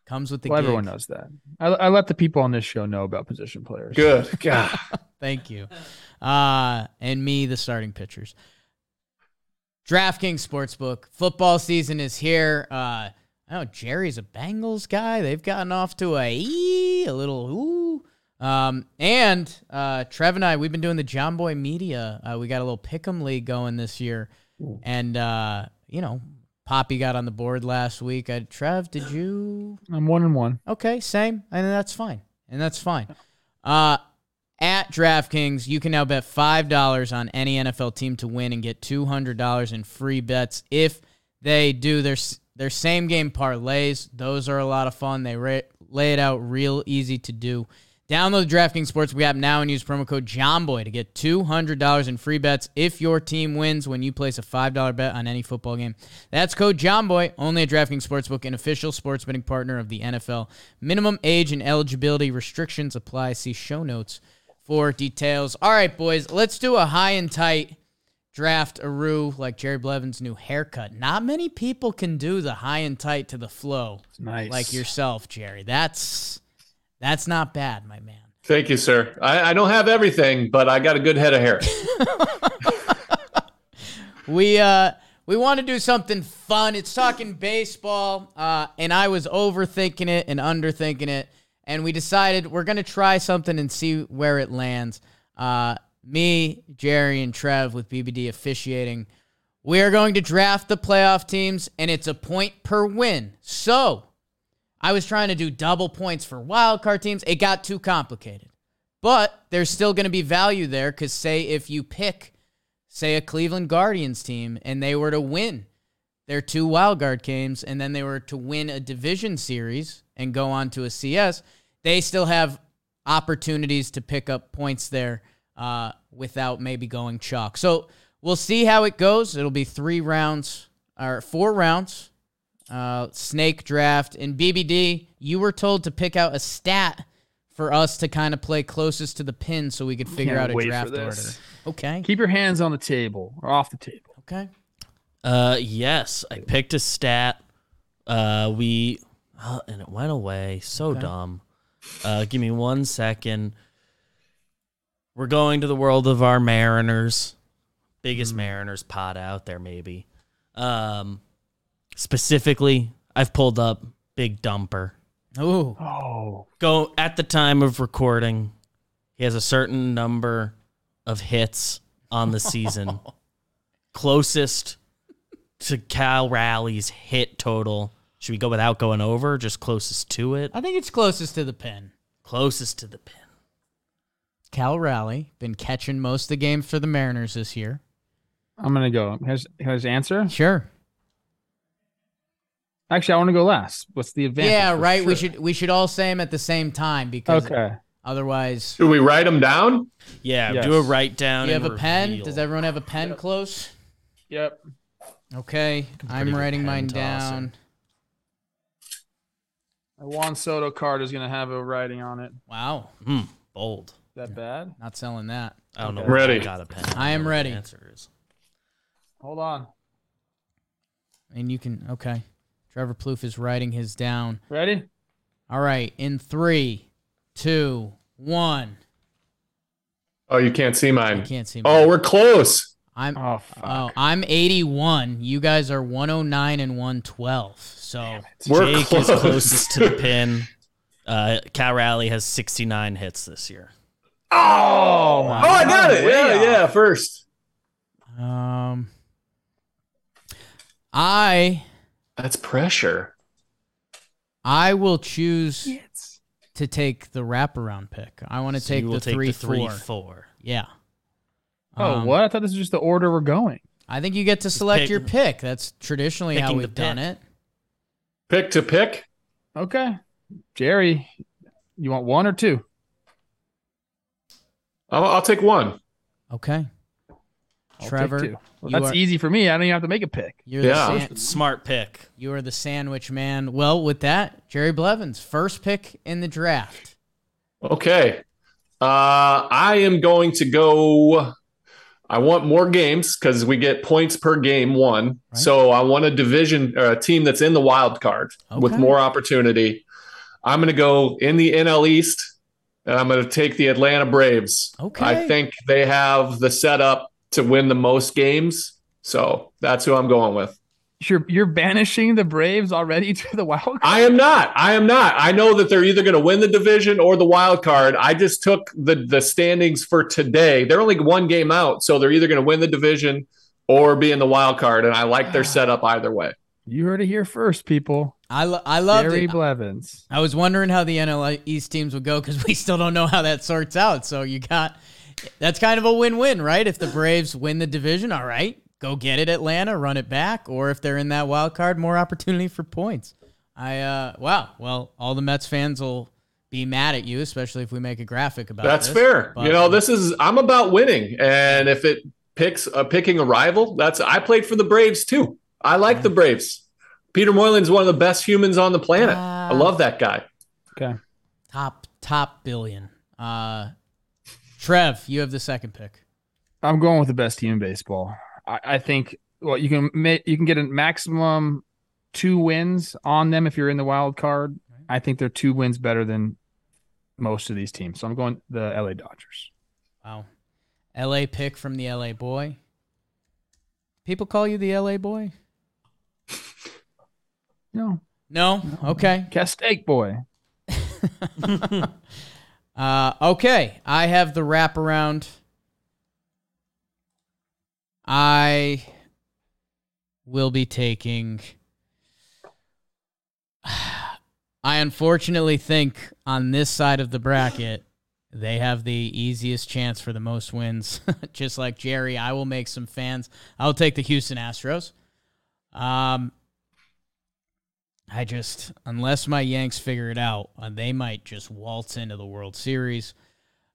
Comes with the. Well, everyone knows that. I, I let the people on this show know about position players. Good. <laughs> God. Thank you. Uh, and me, the starting pitchers. DraftKings Sportsbook. Football season is here. Uh, I know Jerry's a Bengals guy. They've gotten off to a ooh, a little ooh. Um, and uh, Trev and I, we've been doing the Jomboy Media. Uh, we got a little pick'em league going this year, and uh, you know, Poppy got on the board last week. I, Trev, did you? I'm one and one. Okay, same, and that's fine, and that's fine. Uh, at DraftKings, you can now bet five dollars on any NFL team to win and get two hundred dollars in free bets if they do their their same game parlays. Those are a lot of fun. They ra- lay it out real easy to do. Download the DraftKings Sportsbook app now and use promo code JOMBOY to get $200 in free bets if your team wins when you place a $5 bet on any football game. That's code JOMBOY, only at DraftKings Sportsbook, an official sports betting partner of the NFL. Minimum age and eligibility restrictions apply. See show notes for details. All right, boys, let's do a high and tight draft Aru like Jerry Blevins' new haircut. Not many people can do the high and tight to the flow nice. like yourself, Jerry. That's that's not bad, my man. Thank you, sir. I, I don't have everything, but I got a good head of hair. <laughs> We uh we want to do something fun. It's talking baseball, uh, and I was overthinking it and underthinking it, and we decided we're gonna try something and see where it lands. Uh, me, Jerry, and Trev with BBD officiating. We are going to draft the playoff teams, and it's a point per win. So, I was trying to do double points for wild card teams. It got too complicated. But there's still going to be value there because, say, if you pick, say, a Cleveland Guardians team and they were to win their two wild card games and then they were to win a division series and go on to a CS, they still have opportunities to pick up points there uh, without maybe going chalk. So we'll see how it goes. It'll be three rounds or four rounds. Uh, snake draft and BBD. You were told to pick out a stat for us to kind of play closest to the pin so we could figure Can't out a draft order. Okay. Keep your hands on the table or off the table. Okay. Uh, yes, I picked a stat. Uh, we uh, and it went away. So Okay. dumb. Uh, give me one second. We're going to the world of our Mariners, biggest Mariners pod out there, maybe. Um, specifically, I've pulled up Big Dumper. Ooh. Oh, Go at the time of recording. He has a certain number of hits on the season, <laughs> closest to Cal Raleigh's hit total. Should we go without going over? Just closest to it. I think it's closest to the pin. Closest to the pin. Cal Raleigh been catching most of the games for the Mariners this year. I'm gonna go. Here's here's the answer. Sure. Actually, I want to go last. What's the advantage? yeah, for right. We should we should all say them at the same time because Okay. otherwise. Should we write them down? Yeah, Yes. do a write down. Do you have and a pen? reveal. Does everyone have a pen close? Yep. Okay, I'm writing mine down. My Juan Soto card is gonna have a writing on it. Wow, Hmm, bold. that bad? not selling that. I don't know. Okay. if Ready. I got a pen. I am don't know what the ready. Answer is. Hold on. And you can okay. Trevor Plouffe is writing his down. Ready? All right, in three, two, one. Oh, you can't see I mine. can't see. mine. Oh, we're close. I'm Oh fuck. oh, I'm 81. You guys are 109 and 112. So We're Jake close. is closest to the <laughs> pin. Uh, Cal Raleigh has 69 hits this year. Oh, my oh, I got God, it. way Yeah, yeah. First, um I that's pressure. I will choose to take the wraparound pick. I want to So take the will take three, the three, four. four. Yeah. Oh, Um, what? I thought this was just the order we're going. I think you get to select pick- your pick. That's traditionally how we've done pick. it. Pick to pick. Okay. Jerry, you want one or two? I'll, I'll take one. Okay. I'll Trevor. Well, that's are- easy for me. I don't even have to make a pick. You're Yeah. the san- Smart pick. you are the sandwich man. Well, with that, Jerry Blevins, first pick in the draft. Okay. Uh, I am going to go. I want more games because we get points per game won. Right. So I want a division or a team that's in the wild card with more opportunity. I'm going to go in the NL East, and I'm going to take the Atlanta Braves. Okay. I think they have the setup to win the most games. So that's who I'm going with. you're you're banishing the Braves already to the wild card. I am not. I am not. I know that they're either going to win the division or the wild card. I just took the the standings for today. They're only one game out, so they're either going to win the division or be in the wild card, and I like their ah. setup either way. You heard it here first, people. I lo- I love Gary it. Blevins. I was wondering how the NL East teams would go because we still don't know how that sorts out. So you got that's kind of a win-win, right? If the Braves win the division, all right, go get it, Atlanta, run it back, or if they're in that wild card, more opportunity for points. I uh wow, well, all the Mets fans will be mad at you, especially if we make a graphic about That's this, fair. but- you know, this is I'm about winning, and if it picks uh, picking a rival, that's I played for the Braves too. I like the Braves. Peter Moylan's one of the best humans on the planet. I Ah. love that guy. Okay. top top billion. Uh Trev, you have the second pick. I'm going with the best team in baseball. I, I think well, you can you can get a maximum two wins on them if you're in the wild card. I think they're two wins better than most of these teams. So I'm going the LA Dodgers. Wow. LA pick from the LA boy. People call you the LA boy? No, No? Okay. Castake boy. <laughs> <laughs> Uh, okay. I have the wraparound. I will be taking. <sighs> I unfortunately think on this side of the bracket, they have the easiest chance for the most wins. <laughs> Just like Jerry, I will make some fans. I'll take the Houston Astros. Um, I just, unless my Yanks figure it out, uh, they might just waltz into the World Series.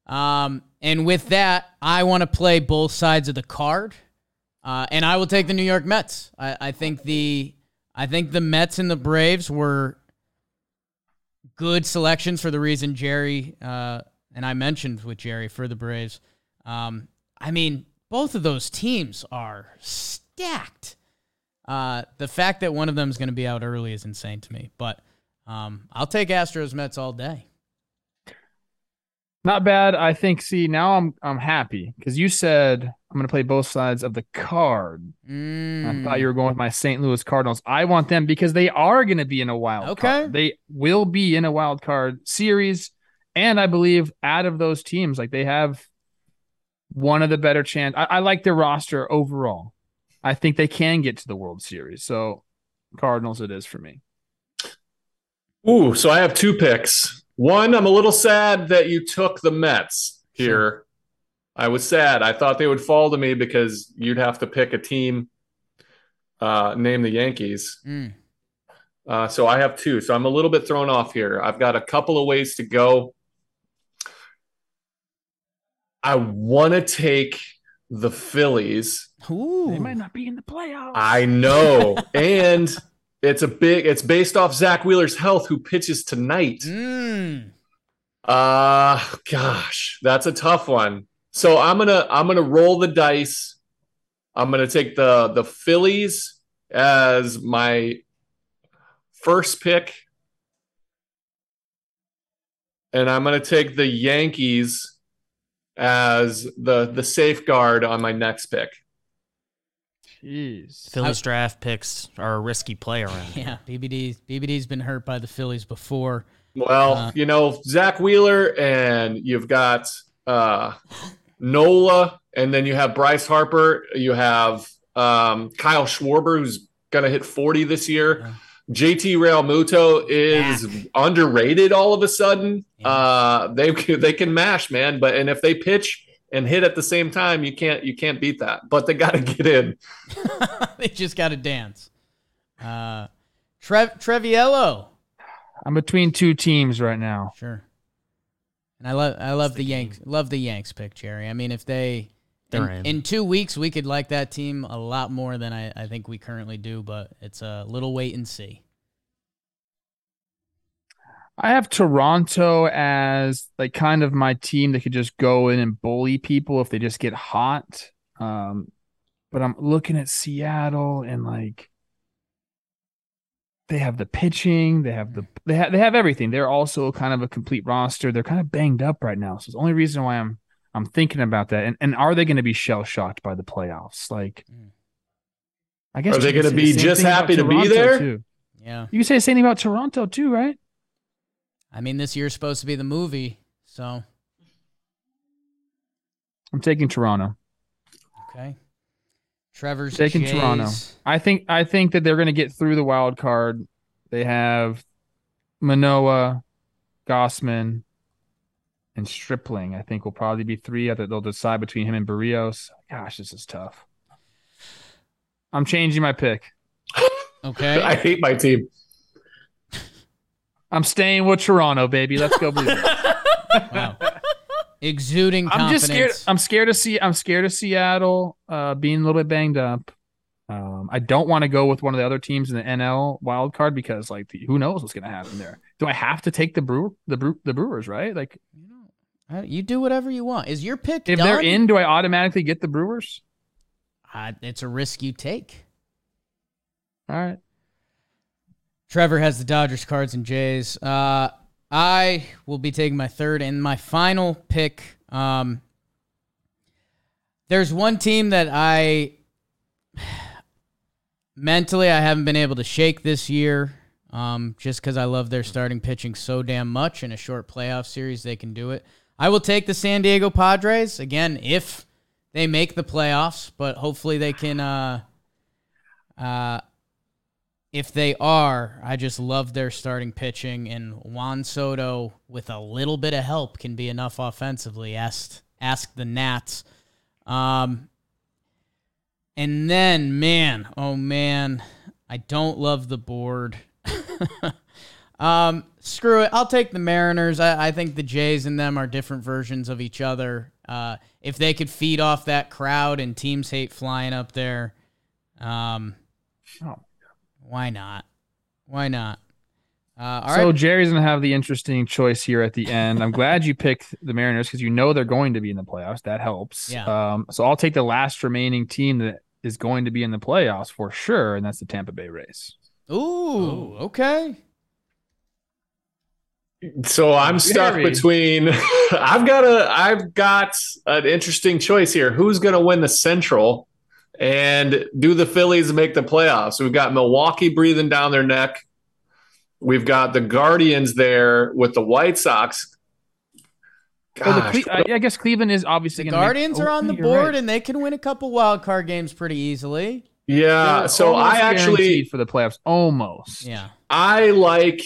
Um, and with that, I want to play both sides of the card, uh, and I will take the New York Mets. I, I think the, I think the Mets and the Braves were good selections for the reason Jerry uh, and I mentioned with Jerry for the Braves. Um, I mean, both of those teams are stacked. Uh, the fact that one of them is going to be out early is insane to me. But um, I'll take Astros Mets all day. Not bad. I think. See, now I'm I'm happy because you said I'm going to play both sides of the card. Mm. I thought you were going with my St. Louis Cardinals. I want them because they are going to be in a wild Okay. card. They will be in a wild card series, and I believe out of those teams, like they have one of the better chance. I, I like their roster overall. I think they can get to the World Series. So Cardinals, it is for me. Ooh, so I have two picks. One, I'm a little sad that you took the Mets here. I was sad. I thought they would fall to me because you'd have to pick a team, uh, name the Yankees. Mm. Uh, so I have two. So I'm a little bit thrown off here. I've got a couple of ways to go. I want to take the Phillies. Ooh. They might not be in the playoffs. I know. <laughs> and it's a big, it's based off Zack Wheeler's health, who pitches tonight. Mm. Uh gosh, that's a tough one. So I'm gonna I'm gonna roll the dice. I'm gonna take the the Phillies as my first pick. And I'm gonna take the Yankees as the the safeguard on my next pick. Jeez. Phillies draft picks are a risky play around. Yeah, BBD BBD's been hurt by the Phillies before. Well, Uh, you know, Zack Wheeler and you've got uh Nola, and then you have Bryce Harper, you have um Kyle Schwarber, who's gonna hit 40 this year. Yeah. JT Realmuto is underrated all of a sudden. Yeah. Uh they they can mash, man, but and if they pitch and hit at the same time, you can't you can't beat that. But they gotta get in. <laughs> they just got to dance. Uh, Trev Treviello, I'm between two teams right now. sure. And I love I love the the Yanks. Love the Yanks pick, Jerry. I mean, if they They're in, in. in two weeks we could like that team a lot more than I, I think we currently do, but it's a little wait and see. I have Toronto as like kind of my team that could just go in and bully people if they just get hot. Um, but I'm looking at Seattle and like they have the pitching, they have the they have they have everything. They're also kind of a complete roster. They're kind of banged up right now, so it's the only reason why I'm I'm thinking about that. And and are they going to be shell shocked by the playoffs? Like, Mm. I guess Are they gonna be just happy to be there? too. Yeah. You can say the same thing about Toronto too, right? I mean, this year's supposed to be the movie, so I'm taking Toronto. okay. Trevor's Taking Jays. Toronto. I think I think that they're going to get through the wild card. They have Manoah, Gausman, and Stripling. I think will probably be three. I think they'll decide between him and Berrios. Gosh, this is tough. I'm changing my pick. Okay. <laughs> I hate my team. I'm staying with Toronto, baby. Let's go Blue <laughs> wow. Exuding I'm confidence. just scared. I'm scared to see. I'm scared of Seattle uh, being a little bit banged up. Um, I don't want to go with one of the other teams in the NL wild card because, like, the, who knows what's going to happen there? Do I have to take the brew the brew the Brewers? Right? Like, You do whatever you want. Is your pick if done? they're in, do I automatically get the Brewers? Uh, it's a risk you take. All right. Trevor has the Dodgers, Cards, and Jays. Uh, I will be taking my third and my final pick. Um, there's one team that I <sighs> mentally I haven't been able to shake this year. Um, just because I love their starting pitching so damn much in a short playoff series, they can do it. I will take the San Diego Padres again if they make the playoffs, but hopefully they can. Uh, uh, if they are, I just love their starting pitching, and Juan Soto with a little bit of help can be enough offensively. Ask ask the Nats. Um, and then, man, oh man, I don't love the board. <laughs> um, screw it. I'll take the Mariners. I, I think the Jays and them are different versions of each other. Uh, if they could feed off that crowd and teams hate flying up there, um, Oh. why not? Why not? Uh, all so right. Jerry's gonna have the interesting choice here at the end. I'm glad you picked the Mariners because you know they're going to be in the playoffs. That helps. Yeah. Um, so I'll take the last remaining team that is going to be in the playoffs for sure, and that's the Tampa Bay Rays. Ooh, okay. So I'm stuck Jerry. between. <laughs> I've got a. I've got an interesting choice here. Who's going to win the Central, and do the Phillies make the playoffs? We've got Milwaukee breathing down their neck. We've got the Guardians there with the White Sox. Well, the Cle- I, I guess Cleveland is obviously The gonna make- Guardians oh, are Oh, on the board right. and they can win a couple wild card games pretty easily. yeah. They're So I actually for the playoffs almost. Yeah. I like.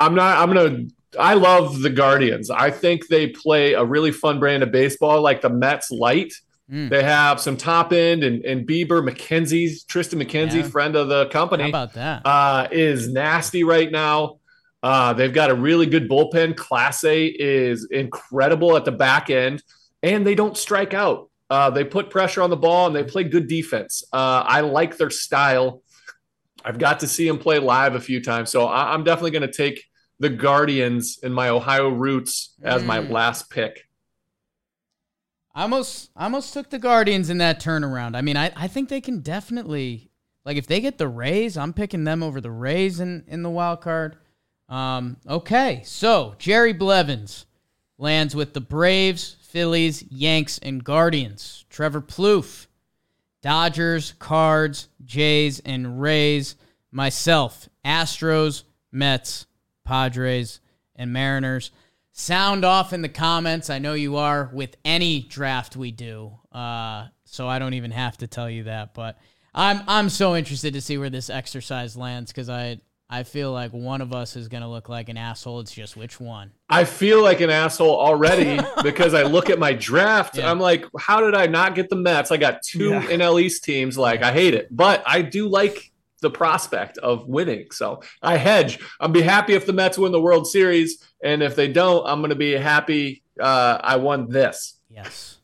I'm not. I'm gonna. I love the Guardians. I think they play a really fun brand of baseball, like the Mets light. Mm. They have some top end and, and Bieber McKenzie, Tristan McKenzie, Yeah. friend of the How company, about that? uh, is nasty right now. Uh, they've got a really good bullpen. Clase is incredible at the back end, and they don't strike out. Uh, they put pressure on the ball and they play good defense. Uh, I like their style. I've got to see him play live a few times, so I, I'm definitely going to take the Guardians in my Ohio roots as my Mm. last pick. I almost I almost took the Guardians in that turnaround. I mean, I, I think they can definitely like if they get the Rays, I'm picking them over the Rays in, in the wild card. Um, okay, so Jerry Blevins lands with the Braves, Phillies, Yanks, and Guardians. Trevor Plouffe, Dodgers, Cards, Jays, and Rays. Myself, Astros, Mets, Padres, and Mariners. Sound off in the comments. I know you are with any draft we do. Uh, so I don't even have to tell you that. But I'm I'm so interested to see where this exercise lands because I I feel like one of us is gonna look like an asshole. It's just which one. I feel like an asshole already <laughs> because I look at my draft. Yeah. I'm like, how did I not get the Mets? I got two Yeah. NL East teams. Like, I hate it, but I do like the prospect of winning. So I hedge. I'll be happy if the Mets win the World Series, and if they don't, I'm going to be happy uh, I won this. Yes.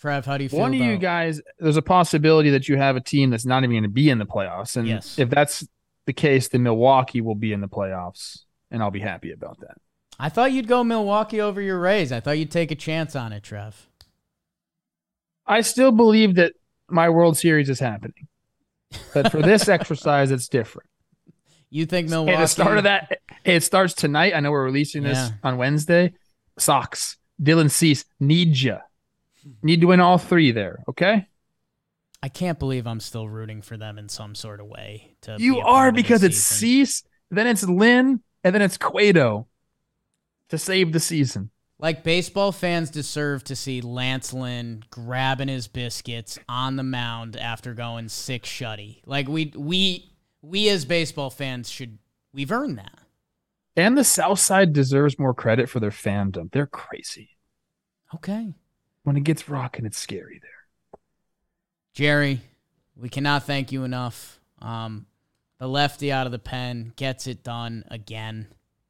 Trev, how do you feel? One of you guys, there's a possibility that you have a team that's not even going to be in the playoffs, and Yes. if that's the case, then Milwaukee will be in the playoffs, and I'll be happy about that. I thought you'd go Milwaukee over your Rays. I thought you'd take a chance on it, Trev. I still believe that my World Series is happening, but for this <laughs> exercise, it's different. You think Milwaukee? Hey, the start of that, it starts tonight. I know we're releasing this Yeah. on Wednesday. Sox, Dylan Cease, need ya. Need to win all three there. Okay. I can't believe I'm still rooting for them in some sort of way. To You be are because it's. Cease, then it's Lynn, and then it's Cueto to save the season. Like baseball fans deserve to see Lance Lynn grabbing his biscuits on the mound after going six shutty. Like we we we as baseball fans should we've earned that. And the South Side deserves more credit for their fandom. They're crazy. Okay. When it gets rocking, it's scary there. Jerry, we cannot thank you enough. Um the lefty out of the pen gets it done again.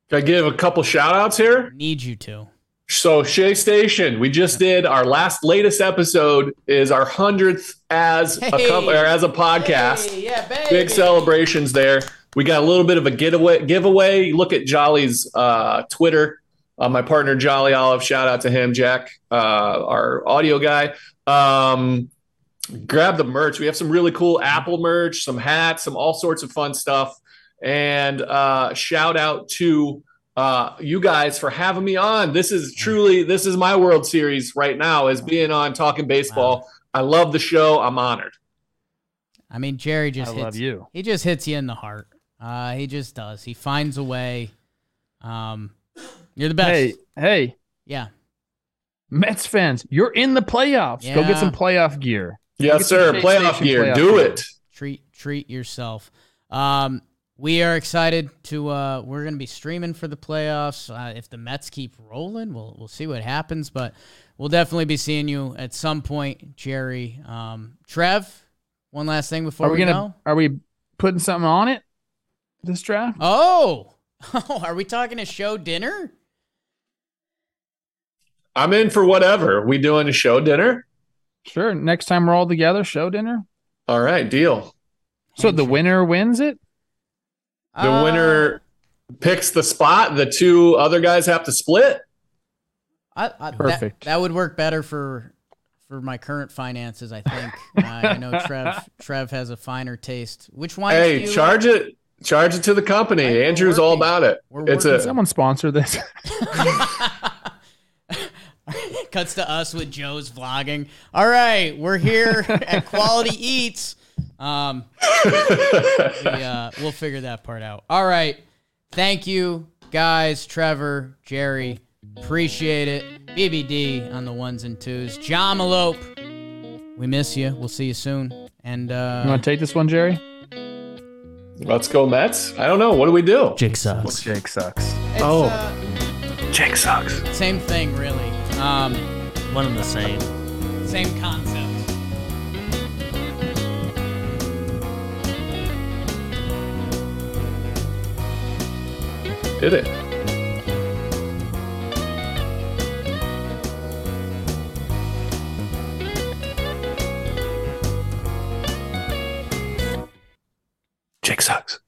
Can I give a couple shout outs here? Need you to. So Shea Station, we just did our last latest episode is our hundredth as a Hey. com- or as a podcast. Hey, yeah, baby. Big celebrations there. We got a little bit of a getaway giveaway. Look at Jolly's uh, Twitter. Uh, my partner Jolly Olive, shout out to him, Jack, uh, our audio guy. Um, grab the merch. We have some really cool Apple merch, some hats, some all sorts of fun stuff. And uh, shout out to uh, you guys for having me on. This is truly this is my World Series right now, is being on talking baseball. I love the show. I'm honored. I mean, Jerry just I hits love you. He just hits you in the heart. Uh, he just does. He finds a way. Um, you're the best. Hey, hey, Yeah. Mets fans, you're in the playoffs. Go get some playoff gear. Yes, sir. Playoff Station gear. playoff Do gear. it. Treat treat yourself. Um, we are excited to. Uh, we're going to be streaming for the playoffs. Uh, if the Mets keep rolling, we'll we'll see what happens. But we'll definitely be seeing you at some point, Jerry. Um, Trev. One last thing before Are we we, gonna? go. Are we putting something on it? This draft? Oh, <laughs> oh, are we talking a show dinner? I'm in for whatever. We doing a show dinner? Sure. Next time we're all together, show dinner. All right, deal. So the winner wins it. The Uh, winner picks the spot. The two other guys have to split. I, I, Perfect. That, that would work better for for my current finances. I think. <laughs> uh, I know Trev Trev has a finer taste. Which one? Hey, charge it. Charge it to the company. Right, Andrew's all about it. We're it's working. a Someone sponsor this. <laughs> <laughs> Cuts to us with Joe's vlogging. All right, we're here at <laughs> Quality Eats. Um, we, uh, we'll figure that part out. All right, thank you guys, Trevor, Jerry, appreciate it. BBD on the ones and twos. Jamalope, we miss you. We'll see you soon. And uh, you want to take this one, Jerry? Let's go Mets. I don't know. What do we do? Jake sucks. Jake sucks. it's, Oh. uh, Jake sucks. same thing, really. Um, One and the same. same concept. Did it? Jake sucks.